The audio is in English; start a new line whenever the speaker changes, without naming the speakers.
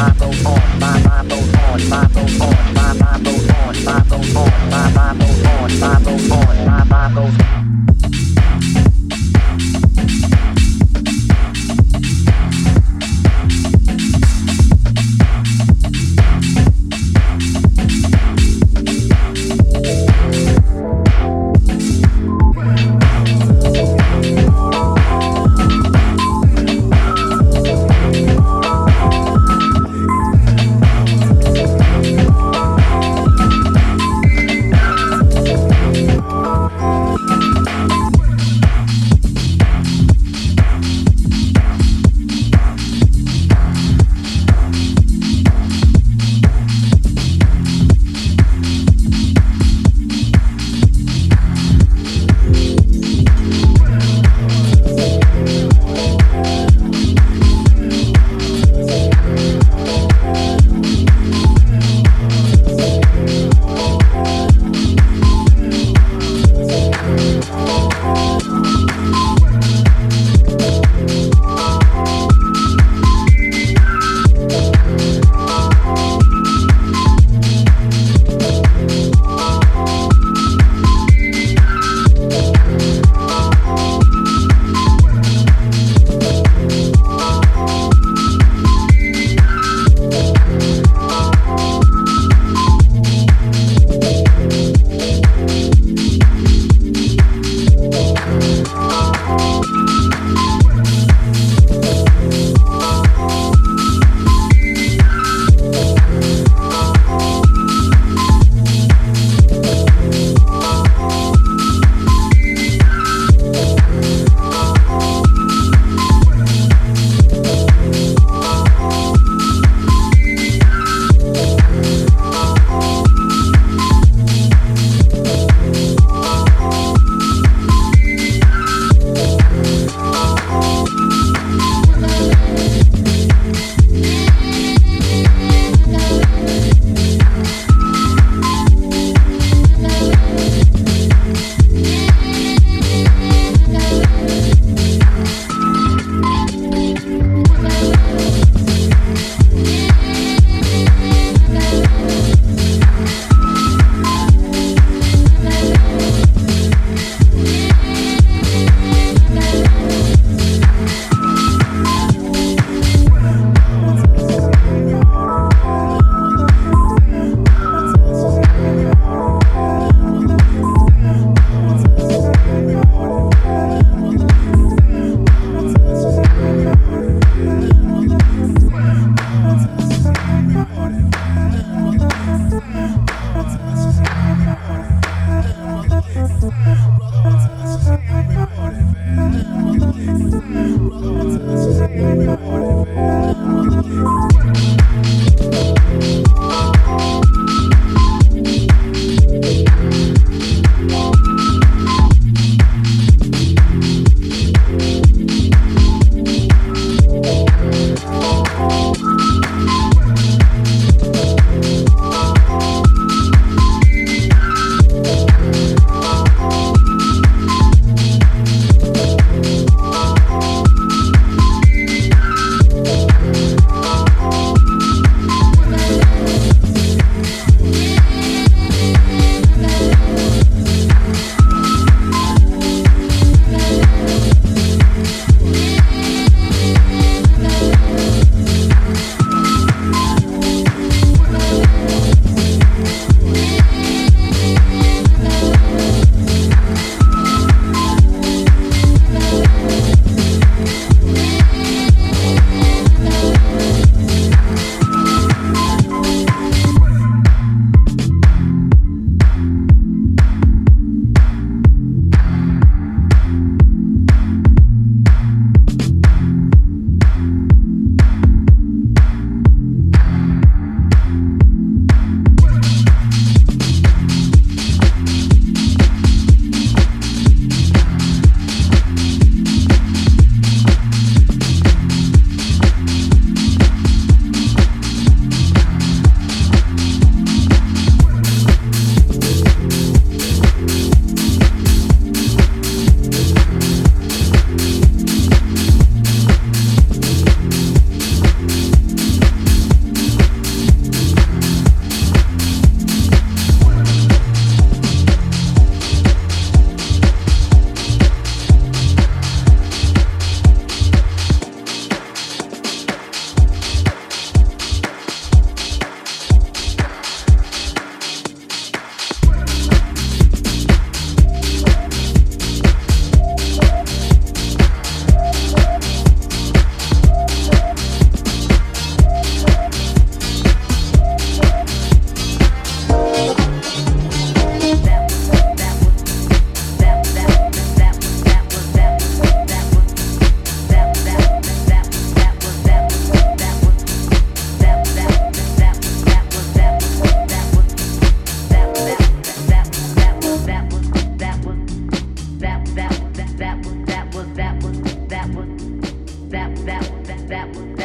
mind goes on, my you.